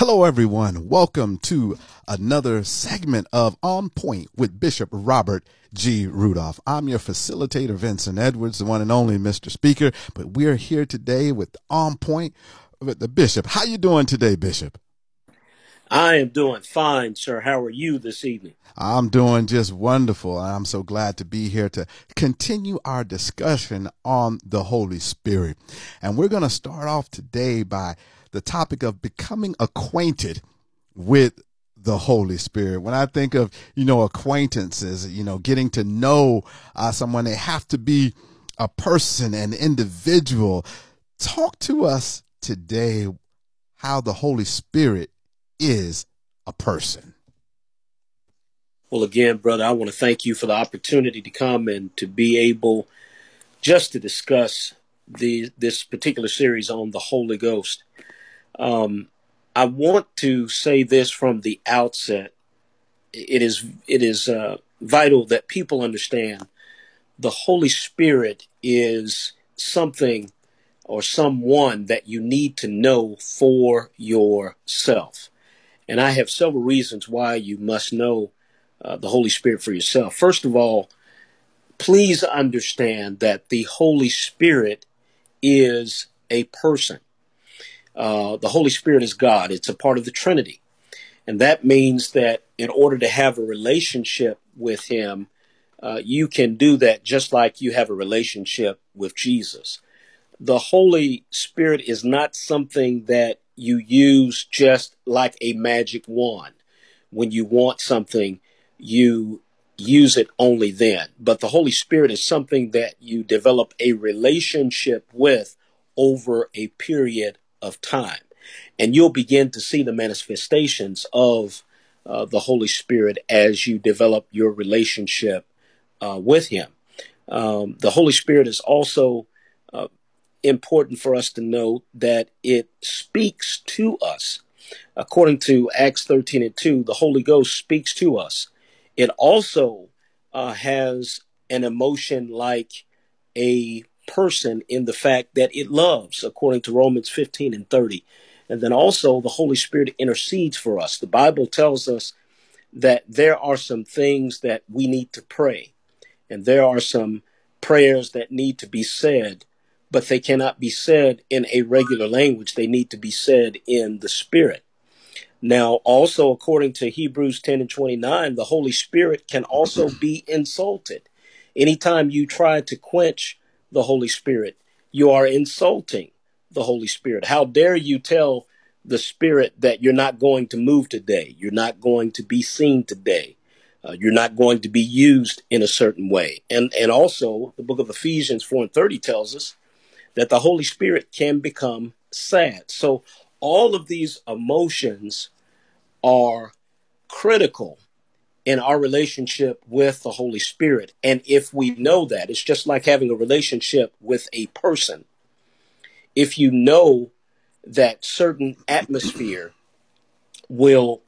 Hello, everyone. Welcome to another segment of On Point with Bishop Robert G. Rudolph. I'm your facilitator, Vincent Edwards, the one and only Mr. Speaker. But we're here today with On Point with the Bishop. How you doing today, Bishop? I am doing fine, sir. How are you this evening? I'm doing just wonderful. I'm so glad to be here to continue our discussion on the Holy Spirit. And we're going to start off today by the topic of becoming acquainted with the Holy Spirit. When I think of, you know, acquaintances, you know, getting to know uh, someone, they have to be a person, an individual. Talk to us today how the Holy Spirit is a person. Well, again, brother, I want to thank you for the opportunity to come and to be able just to discuss the this particular series on the Holy Ghost. Um, I want to say this from the outset. It is it is uh, vital that people understand the Holy Spirit is something or someone that you need to know for yourself. And I have several reasons why you must know uh, the Holy Spirit for yourself. First of all, please understand that the Holy Spirit is a person. Uh, the Holy Spirit is God. It's a part of the Trinity. And that means that in order to have a relationship with Him, uh, you can do that just like you have a relationship with Jesus. The Holy Spirit is not something that you use just like a magic wand. When you want something, you use it only then. But the Holy Spirit is something that you develop a relationship with over a period of time. And you'll begin to see the manifestations of uh, the Holy Spirit as you develop your relationship uh, with Him. Um, the Holy Spirit is also uh, important for us to know that it speaks to us. According to Acts 13 and 2, the Holy Ghost speaks to us. It also uh, has an emotion like a person in the fact that it loves, according to Romans 15 and 30. And then also the Holy Spirit intercedes for us. The Bible tells us that there are some things that we need to pray, and there are some prayers that need to be said, but they cannot be said in a regular language. They need to be said in the Spirit. Now, also according to Hebrews 10 and 29, the Holy Spirit can also be insulted. Anytime you try to quench the Holy Spirit. You are insulting the Holy Spirit. How dare you tell the Spirit that you're not going to move today? You're not going to be seen today. Uh, you're not going to be used in a certain way. And, and also, the book of Ephesians 4 and 30 tells us that the Holy Spirit can become sad. So, all of these emotions are critical in our relationship with the Holy Spirit. And if we know that, it's just like having a relationship with a person. If you know that certain atmosphere will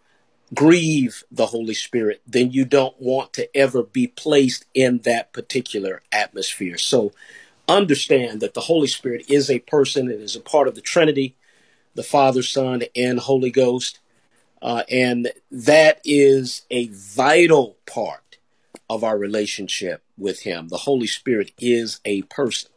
grieve the Holy Spirit, then you don't want to ever be placed in that particular atmosphere. So understand that the Holy Spirit is a person, it is a part of the Trinity, the Father, Son, and Holy Ghost. Uh, and that is a vital part of our relationship with Him. The Holy Spirit is a person.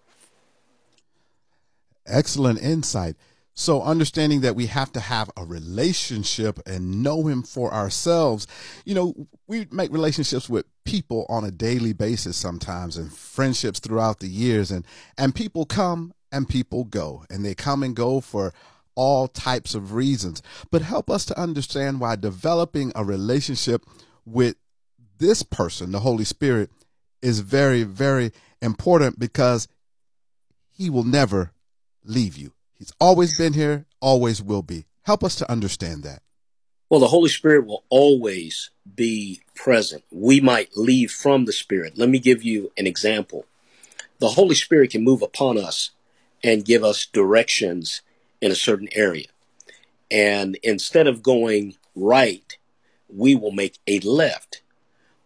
Excellent insight. So, understanding that we have to have a relationship and know Him for ourselves, you know, we make relationships with people on a daily basis sometimes and friendships throughout the years. And, and people come and people go, and they come and go for all types of reasons, but help us to understand why developing a relationship with this person, the Holy Spirit, is very, very important because he will never leave you. He's always been here, always will be. Help us to understand that. Well, the Holy Spirit will always be present. We might leave from the Spirit. Let me give you an example. The Holy Spirit can move upon us and give us directions in a certain area. And instead of going right, we will make a left.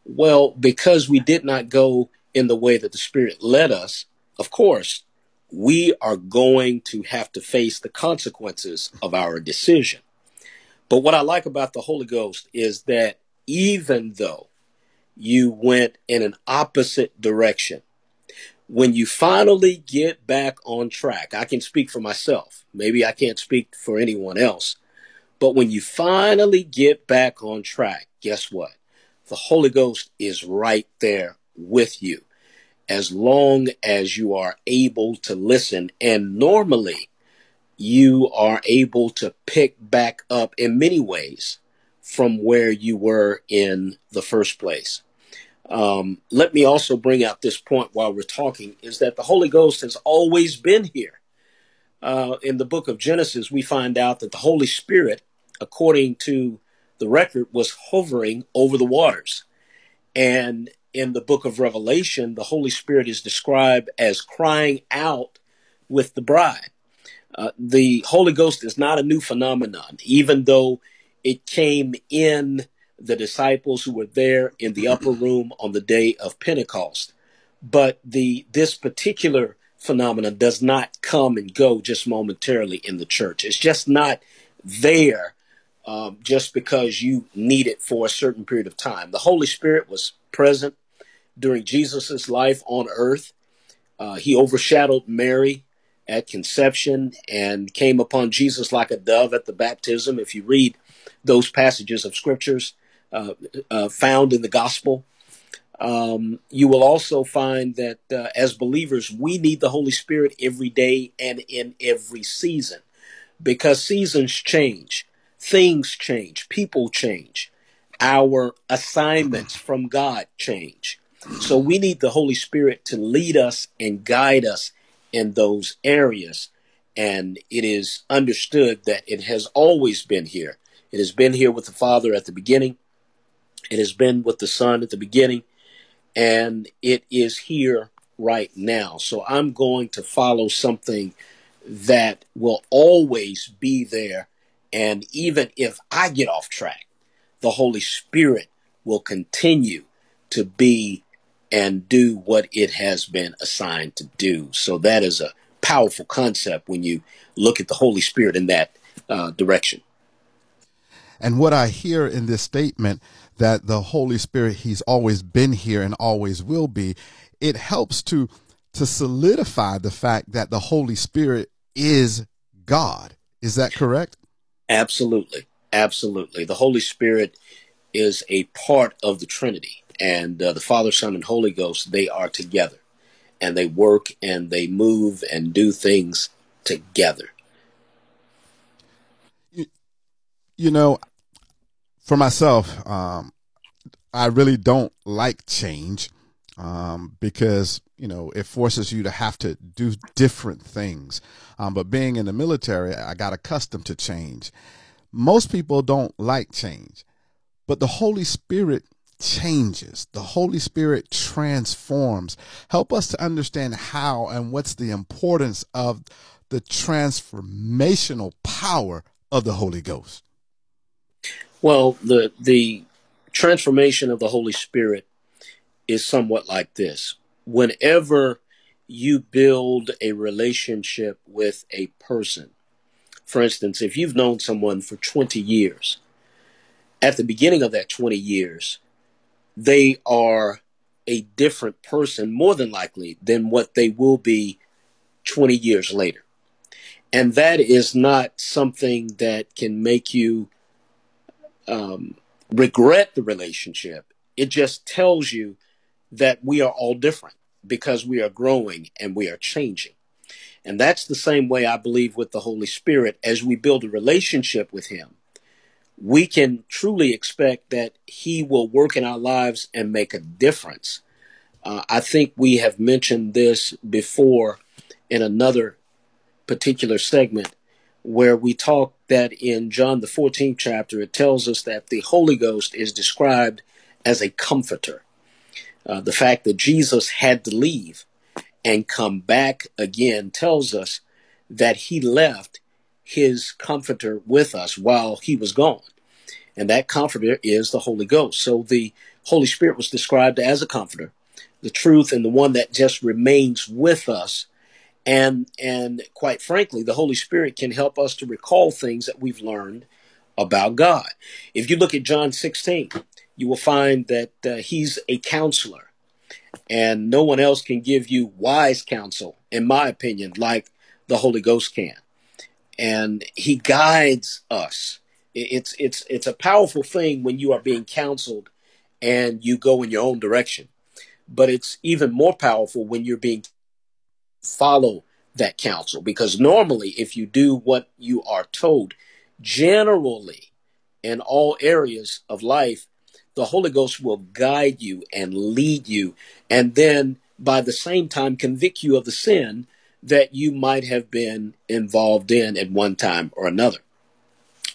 Well, because we did not go in the way that the Spirit led us, of course, we are going to have to face the consequences of our decision. But what I like about the Holy Ghost is that even though you went in an opposite direction, when you finally get back on track, I can speak for myself. Maybe I can't speak for anyone else. But when you finally get back on track, guess what? The Holy Ghost is right there with you as long as you are able to listen. And normally you are able to pick back up in many ways from where you were in the first place. Um, let me also bring out this point while we're talking is that the Holy Ghost has always been here. Uh, in the book of Genesis, we find out that the Holy Spirit, according to the record, was hovering over the waters. And in the book of Revelation, the Holy Spirit is described as crying out with the bride. Uh, the Holy Ghost is not a new phenomenon, even though it came in the disciples who were there in the upper room on the day of Pentecost. But the this particular phenomenon does not come and go just momentarily in the church. It's just not there um, just because you need it for a certain period of time. The Holy Spirit was present during Jesus's life on earth. Uh, he overshadowed Mary at conception and came upon Jesus like a dove at the baptism. If you read those passages of scriptures found in the gospel, um, you will also find that uh, as believers, we need the Holy Spirit every day and in every season because seasons change, things change, people change, our assignments from God change. So we need the Holy Spirit to lead us and guide us in those areas. And it is understood that it has always been here. It has been here with the Father at the beginning. It has been with the Son at the beginning. And it is here right now. So I'm going to follow something that will always be there. And even if I get off track, the Holy Spirit will continue to be and do what it has been assigned to do. So that is a powerful concept when you look at the Holy Spirit in that uh, direction. And what I hear in this statement that the Holy Spirit, He's always been here and always will be, it helps to to solidify the fact that the Holy Spirit is God. Is that correct? Absolutely. Absolutely. The Holy Spirit is a part of the Trinity and uh, the Father, Son, and Holy Ghost, they are together and they work and they move and do things together. You, you know, for myself, um, I really don't like change um, because you know it forces you to have to do different things. Um, but being in the military, I got accustomed to change. Most people don't like change, but the Holy Spirit changes. The Holy Spirit transforms. Help us to understand how and what's the importance of the transformational power of the Holy Ghost. Well, the the transformation of the Holy Spirit is somewhat like this. Whenever you build a relationship with a person, for instance, if you've known someone for 20 years, at the beginning of that 20 years, they are a different person, more than likely, than what they will be 20 years later. And that is not something that can make you um, regret the relationship. It just tells you that we are all different because we are growing and we are changing. And that's the same way I believe with the Holy Spirit as we build a relationship with Him we can truly expect that He will work in our lives and make a difference. Uh, I think we have mentioned this before in another particular segment where we talk that in John the 14th chapter, it tells us that the Holy Ghost is described as a comforter. Uh, the fact that Jesus had to leave and come back again tells us that he left his comforter with us while he was gone. And that comforter is the Holy Ghost. So the Holy Spirit was described as a comforter, the truth and the one that just remains with us. And, and quite frankly, the Holy Spirit can help us to recall things that we've learned about God. If you look at John 16, you will find that uh, he's a counselor and no one else can give you wise counsel, in my opinion, like the Holy Ghost can. And he guides us. It's, it's, it's a powerful thing when you are being counseled and you go in your own direction. But it's even more powerful when you're being follow that counsel. Because normally if you do what you are told, generally in all areas of life, the Holy Ghost will guide you and lead you, and then by the same time convict you of the sin that you might have been involved in at one time or another.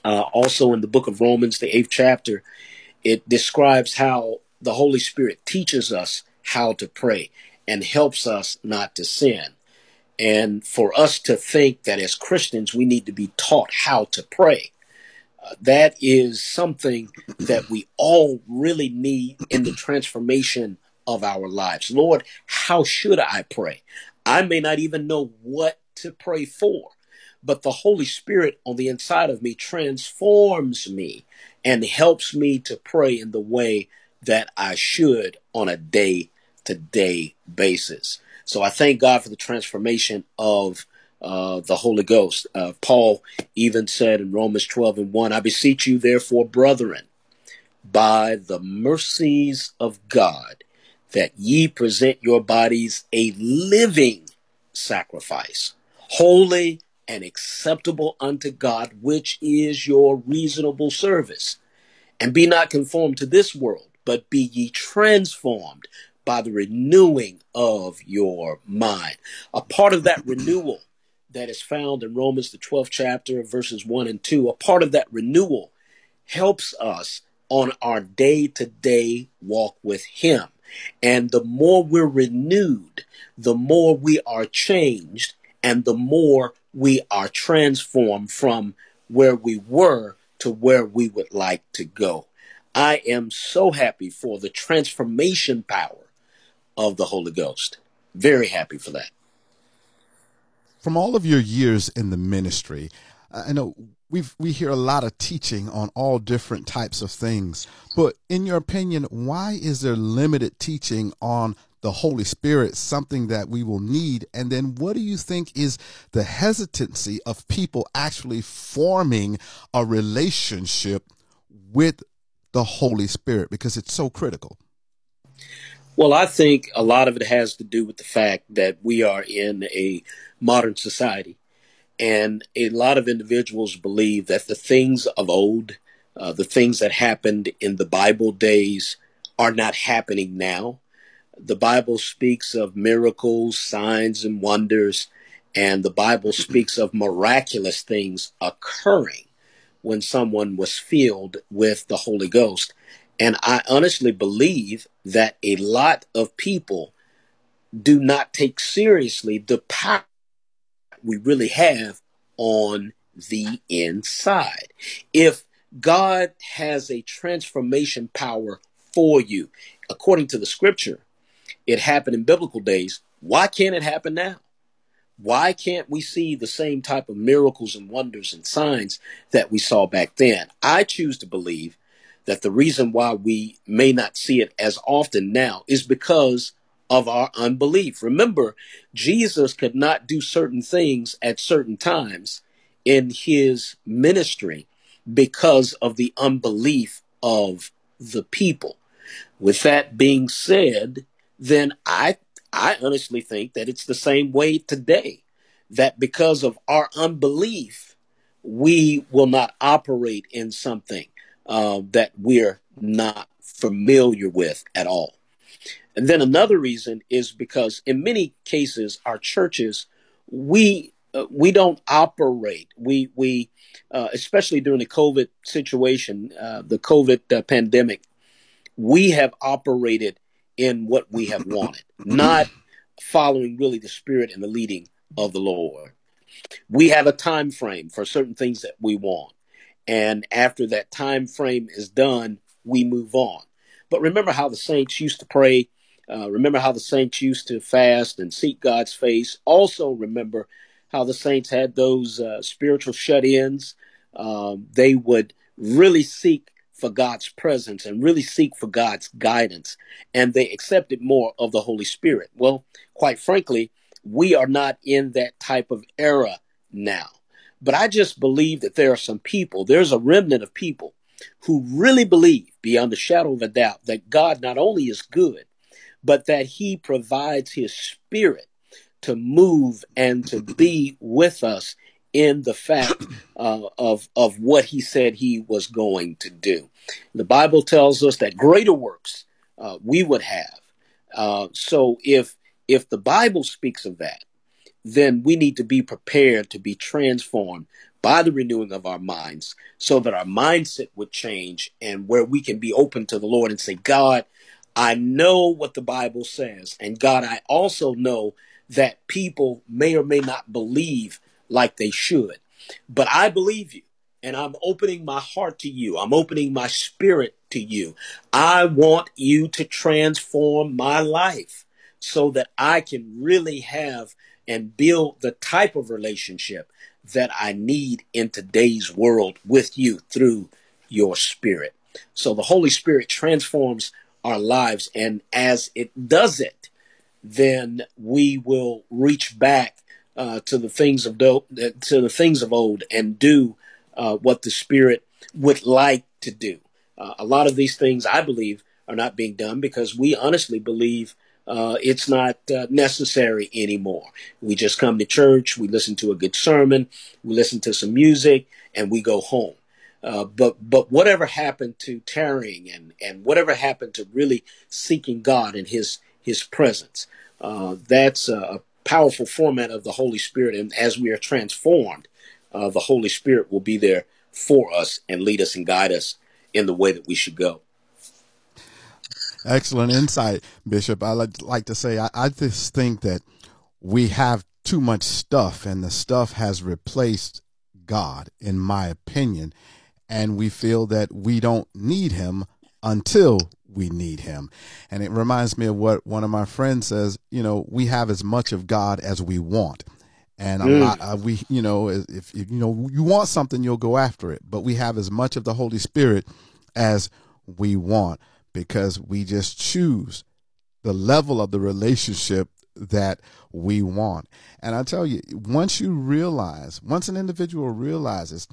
Uh, also, in the book of Romans, the eighth chapter, it describes how the Holy Spirit teaches us how to pray and helps us not to sin. And for us to think that as Christians, we need to be taught how to pray uh, that is something that we all really need in the transformation of our lives. Lord, how should I pray? I may not even know what to pray for, but the Holy Spirit on the inside of me transforms me and helps me to pray in the way that I should on a day to day basis. So I thank God for the transformation of uh, the Holy Ghost. Uh, Paul even said in Romans 12 and 1, I beseech you, therefore, brethren, by the mercies of God, that ye present your bodies a living sacrifice, holy and acceptable unto God, which is your reasonable service. And be not conformed to this world, but be ye transformed by the renewing of your mind. A part of that renewal that is found in Romans, the 12th chapter, verses 1 and 2, a part of that renewal helps us on our day to day walk with Him. And the more we're renewed, the more we are changed, and the more we are transformed from where we were to where we would like to go. I am so happy for the transformation power of the Holy Ghost. Very happy for that from all of your years in the ministry, I know we we hear a lot of teaching on all different types of things. But in your opinion, why is there limited teaching on the Holy Spirit, something that we will need? And then what do you think is the hesitancy of people actually forming a relationship with the Holy Spirit because it's so critical? Well, I think a lot of it has to do with the fact that we are in a modern society. And a lot of individuals believe that the things of old, uh, the things that happened in the Bible days, are not happening now. The Bible speaks of miracles, signs, and wonders, and the Bible speaks of miraculous things occurring when someone was filled with the Holy Ghost. And I honestly believe that a lot of people do not take seriously the power we really have on the inside. If God has a transformation power for you, according to the scripture, it happened in biblical days. Why can't it happen now? Why can't we see the same type of miracles and wonders and signs that we saw back then? I choose to believe that the reason why we may not see it as often now is because of our unbelief. Remember, Jesus could not do certain things at certain times in his ministry because of the unbelief of the people. With that being said, then I I honestly think that it's the same way today that because of our unbelief we will not operate in something uh, that we're not familiar with at all. And then another reason is because in many cases, our churches, we uh, we don't operate. We we uh, especially during the COVID situation, uh, the COVID uh, pandemic, we have operated in what we have wanted, not following really the spirit and the leading of the Lord. We have a time frame for certain things that we want, and after that time frame is done, we move on. But remember how the saints used to pray uh, remember how the saints used to fast and seek God's face. Also, remember how the saints had those uh, spiritual shut ins. Um, they would really seek for God's presence and really seek for God's guidance, and they accepted more of the Holy Spirit. Well, quite frankly, we are not in that type of era now. But I just believe that there are some people, there's a remnant of people who really believe beyond the shadow of a doubt that God not only is good, but that he provides his spirit to move and to be with us in the fact uh, of of what he said he was going to do. The Bible tells us that greater works uh, we would have. Uh, so if if the Bible speaks of that, then we need to be prepared to be transformed by the renewing of our minds so that our mindset would change and where we can be open to the Lord and say, God, I know what the Bible says. And God, I also know that people may or may not believe like they should. But I believe you, and I'm opening my heart to you. I'm opening my spirit to you. I want you to transform my life so that I can really have and build the type of relationship that I need in today's world with you through your spirit. So the Holy Spirit transforms our lives, and as it does it, then we will reach back uh, to the things of do- to the things of old and do uh, what the Spirit would like to do. Uh, a lot of these things, I believe, are not being done because we honestly believe uh, it's not uh, necessary anymore. We just come to church, we listen to a good sermon, we listen to some music, and we go home. Uh, but but whatever happened to tarrying and and whatever happened to really seeking God and His His presence? Uh, that's a powerful format of the Holy Spirit, and as we are transformed, uh, the Holy Spirit will be there for us and lead us and guide us in the way that we should go. Excellent insight, Bishop. I like, like to say, I, I just think that we have too much stuff, and the stuff has replaced God, in my opinion. And we feel that we don't need Him until we need Him. And it reminds me of what one of my friends says you know, we have as much of God as we want. And a mm. lot, uh, we, you know, if, if you know you want something, you'll go after it. But we have as much of the Holy Spirit as we want because we just choose the level of the relationship that we want. And I tell you, once you realize, once an individual realizes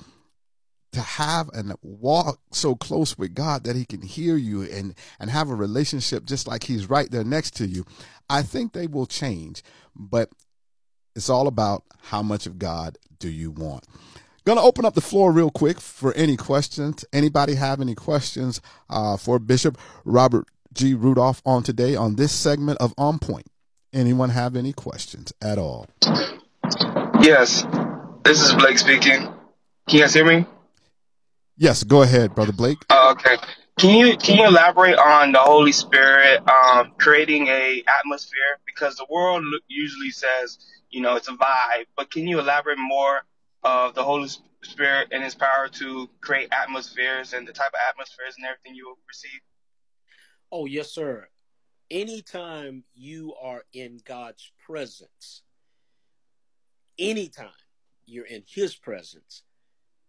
to have and walk so close with God that he can hear you and and have a relationship just like he's right there next to you, I think they will change. But it's all about how much of God do you want. Going to open up the floor real quick for any questions. Anybody have any questions uh, for Bishop Robert G. Rudolph on today on this segment of On Point? Anyone have any questions at all? Yes, this is Blake speaking. Can you guys hear me? Yes, go ahead, brother Blake. Oh, okay. Can you can you elaborate on the Holy Spirit um, creating a atmosphere? Because the world usually says, you know, it's a vibe, but can you elaborate more of the Holy Spirit and His power to create atmospheres and the type of atmospheres and everything you will receive? Oh, yes, sir. Anytime you are in God's presence, anytime you're in His presence,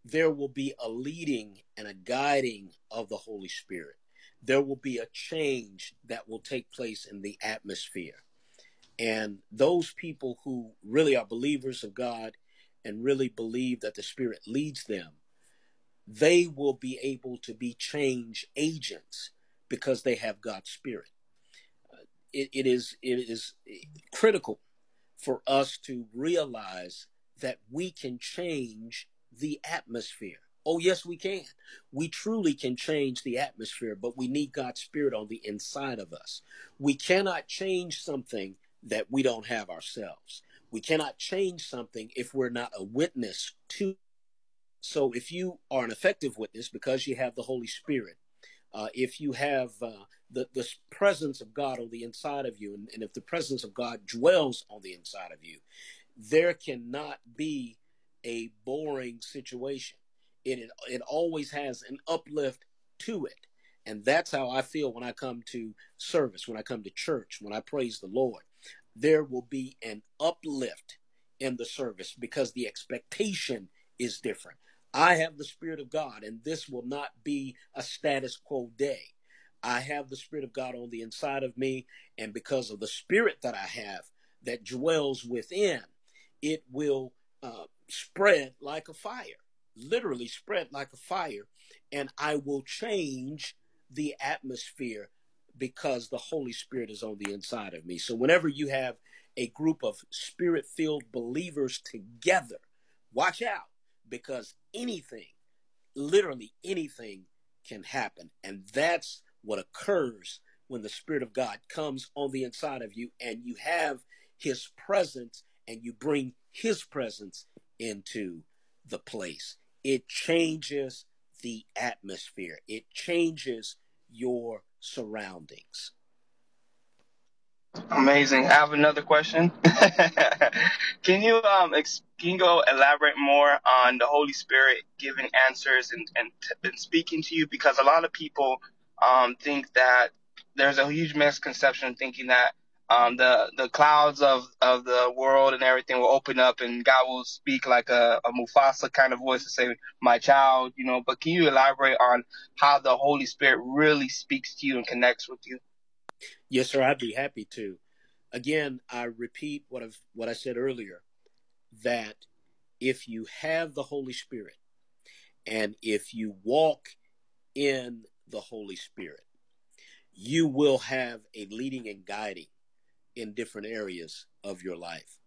there will be a leading and a guiding of the Holy Spirit. There will be a change that will take place in the atmosphere. And those people who really are believers of God and really believe that the Spirit leads them, they will be able to be change agents because they have God's Spirit. Uh, it, it is it is critical for us to realize that we can change the atmosphere. Oh, yes, we can. We truly can change the atmosphere, but we need God's Spirit on the inside of us. We cannot change something that we don't have ourselves. We cannot change something if we're not a witness to. So, if you are an effective witness because you have the Holy Spirit, uh, if you have uh, the, the presence of God on the inside of you, and, and if the presence of God dwells on the inside of you, there cannot be a boring situation. It, it, it always has an uplift to it. And that's how I feel when I come to service, when I come to church, when I praise the Lord there will be an uplift in the service because the expectation is different. I have the Spirit of God, and this will not be a status quo day. I have the Spirit of God on the inside of me, and because of the Spirit that I have that dwells within, it will uh, spread like a fire, literally spread like a fire, and I will change the atmosphere because the Holy Spirit is on the inside of me. So, whenever you have a group of spirit filled believers together, watch out because anything, literally anything, can happen. And that's what occurs when the Spirit of God comes on the inside of you and you have His presence and you bring His presence into the place. It changes the atmosphere, it changes your surroundings. Amazing. I have another question. can you um ex- can you go elaborate more on the Holy Spirit giving answers and and, and speaking to you because a lot of people um think that there's a huge misconception thinking that um the the clouds of of the world and everything will open up and God will speak like a, a Mufasa kind of voice to say my child, you know, but can you elaborate on how the Holy Spirit really speaks to you and connects with you? Yes, sir. I'd be happy to. Again, I repeat what I've what I said earlier that if you have the Holy Spirit and if you walk in the Holy Spirit, you will have a leading and guiding in different areas of your life.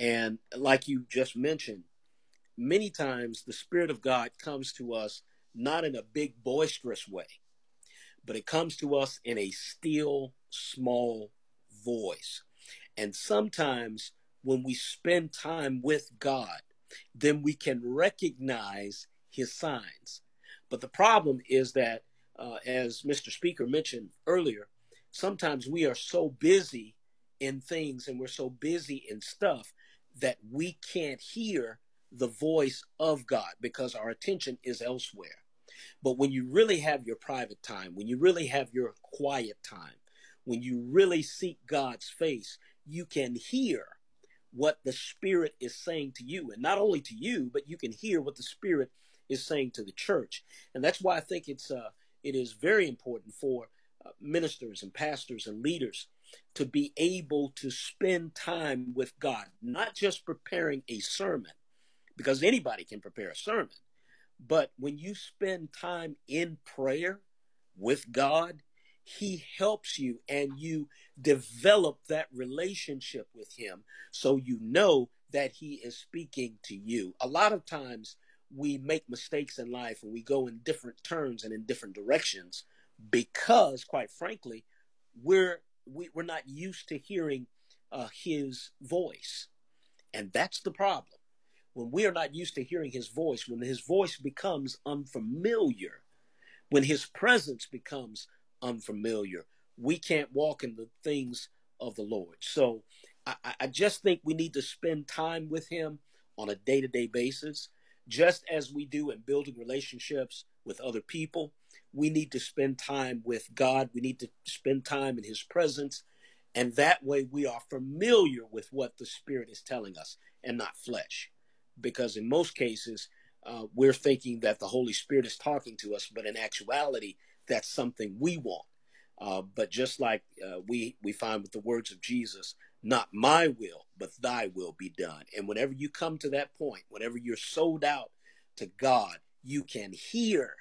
And like you just mentioned, many times the Spirit of God comes to us not in a big boisterous way, but it comes to us in a still small voice. And sometimes when we spend time with God, then we can recognize his signs. But the problem is that, uh, as Mr. Speaker mentioned earlier, sometimes we are so busy in things and we're so busy in stuff that we can't hear the voice of God because our attention is elsewhere. But when you really have your private time, when you really have your quiet time, when you really seek God's face, you can hear what the Spirit is saying to you. And not only to you, but you can hear what the Spirit is saying to the church. And that's why I think it's uh, it is very important for uh, ministers and pastors and leaders to be able to spend time with God, not just preparing a sermon, because anybody can prepare a sermon, but when you spend time in prayer with God, He helps you and you develop that relationship with Him so you know that He is speaking to you. A lot of times we make mistakes in life and we go in different turns and in different directions because, quite frankly, we're we, are not used to hearing uh, His voice, and that's the problem when we are not used to hearing his voice, when his voice becomes unfamiliar, when his presence becomes unfamiliar, we can't walk in the things of the Lord. So I, I just think we need to spend time with him on a day to day basis, just as we do in building relationships with other people. We need to spend time with God. We need to spend time in his presence. And that way we are familiar with what the Spirit is telling us and not flesh because in most cases uh, we're thinking that the Holy Spirit is talking to us, but in actuality, that's something we want. Uh, but just like uh, we we find with the words of Jesus, not my will, but Thy will be done. And whenever you come to that point, whenever you're sold out to God, you can hear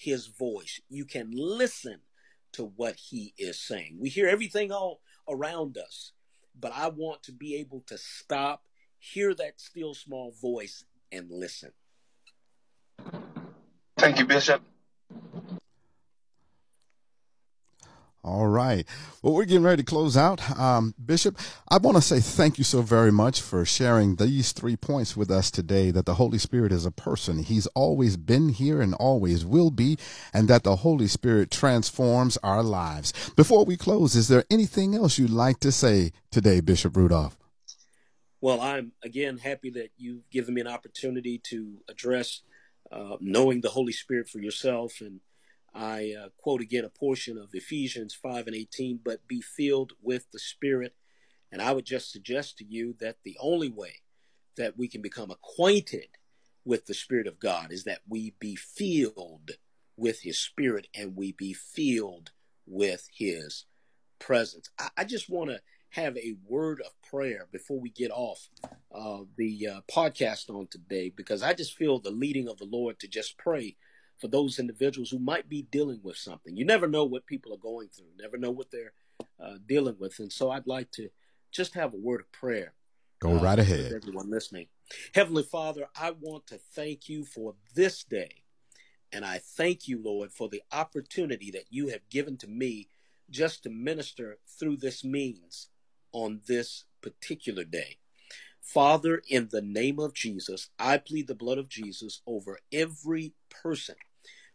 His voice. You can listen to what He is saying. We hear everything all around us, but I want to be able to stop hear that still small voice and listen. Thank you, Bishop. All right. Well, we're getting ready to close out. Um, Bishop, I want to say thank you so very much for sharing these three points with us today that the Holy Spirit is a person. He's always been here and always will be, and that the Holy Spirit transforms our lives. Before we close, is there anything else you'd like to say today, Bishop Rudolph? Well, I'm again happy that you've given me an opportunity to address uh, knowing the Holy Spirit for yourself. And I uh, quote again a portion of Ephesians 5 and 18, but be filled with the Spirit. And I would just suggest to you that the only way that we can become acquainted with the Spirit of God is that we be filled with His Spirit and we be filled with His presence. I, I just want to have a word of prayer before we get off uh, the uh, podcast on today because I just feel the leading of the Lord to just pray for those individuals who might be dealing with something. You never know what people are going through, never know what they're uh, dealing with. And so I'd like to just have a word of prayer. Go right uh, ahead. Everyone listening. Heavenly Father, I want to thank you for this day. And I thank you, Lord, for the opportunity that you have given to me just to minister through this means on this particular day. Father, in the name of Jesus, I plead the blood of Jesus over every person,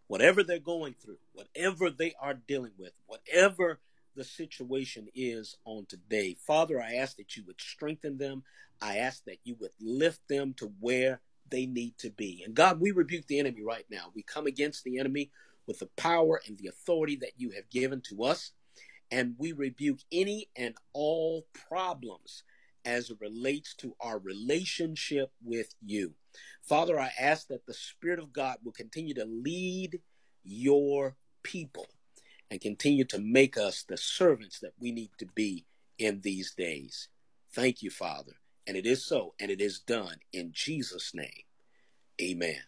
whatever they're going through, whatever they are dealing with, whatever the situation is on today. Father, I ask that you would strengthen them. I ask that you would lift them to where they need to be. And God, we rebuke the enemy right now. We come against the enemy with the power and the authority that you have given to us and we rebuke any and all problems as it relates to our relationship with you. Father, I ask that the Spirit of God will continue to lead your people and continue to make us the servants that we need to be in these days. Thank you, Father. And it is so, and it is done in Jesus' name. Amen.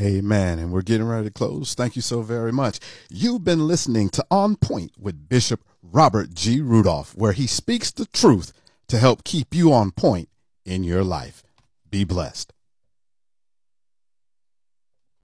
Amen. And we're getting ready to close. Thank you so very much. You've been listening to On Point with Bishop Robert G. Rudolph, where he speaks the truth to help keep you on point in your life. Be blessed.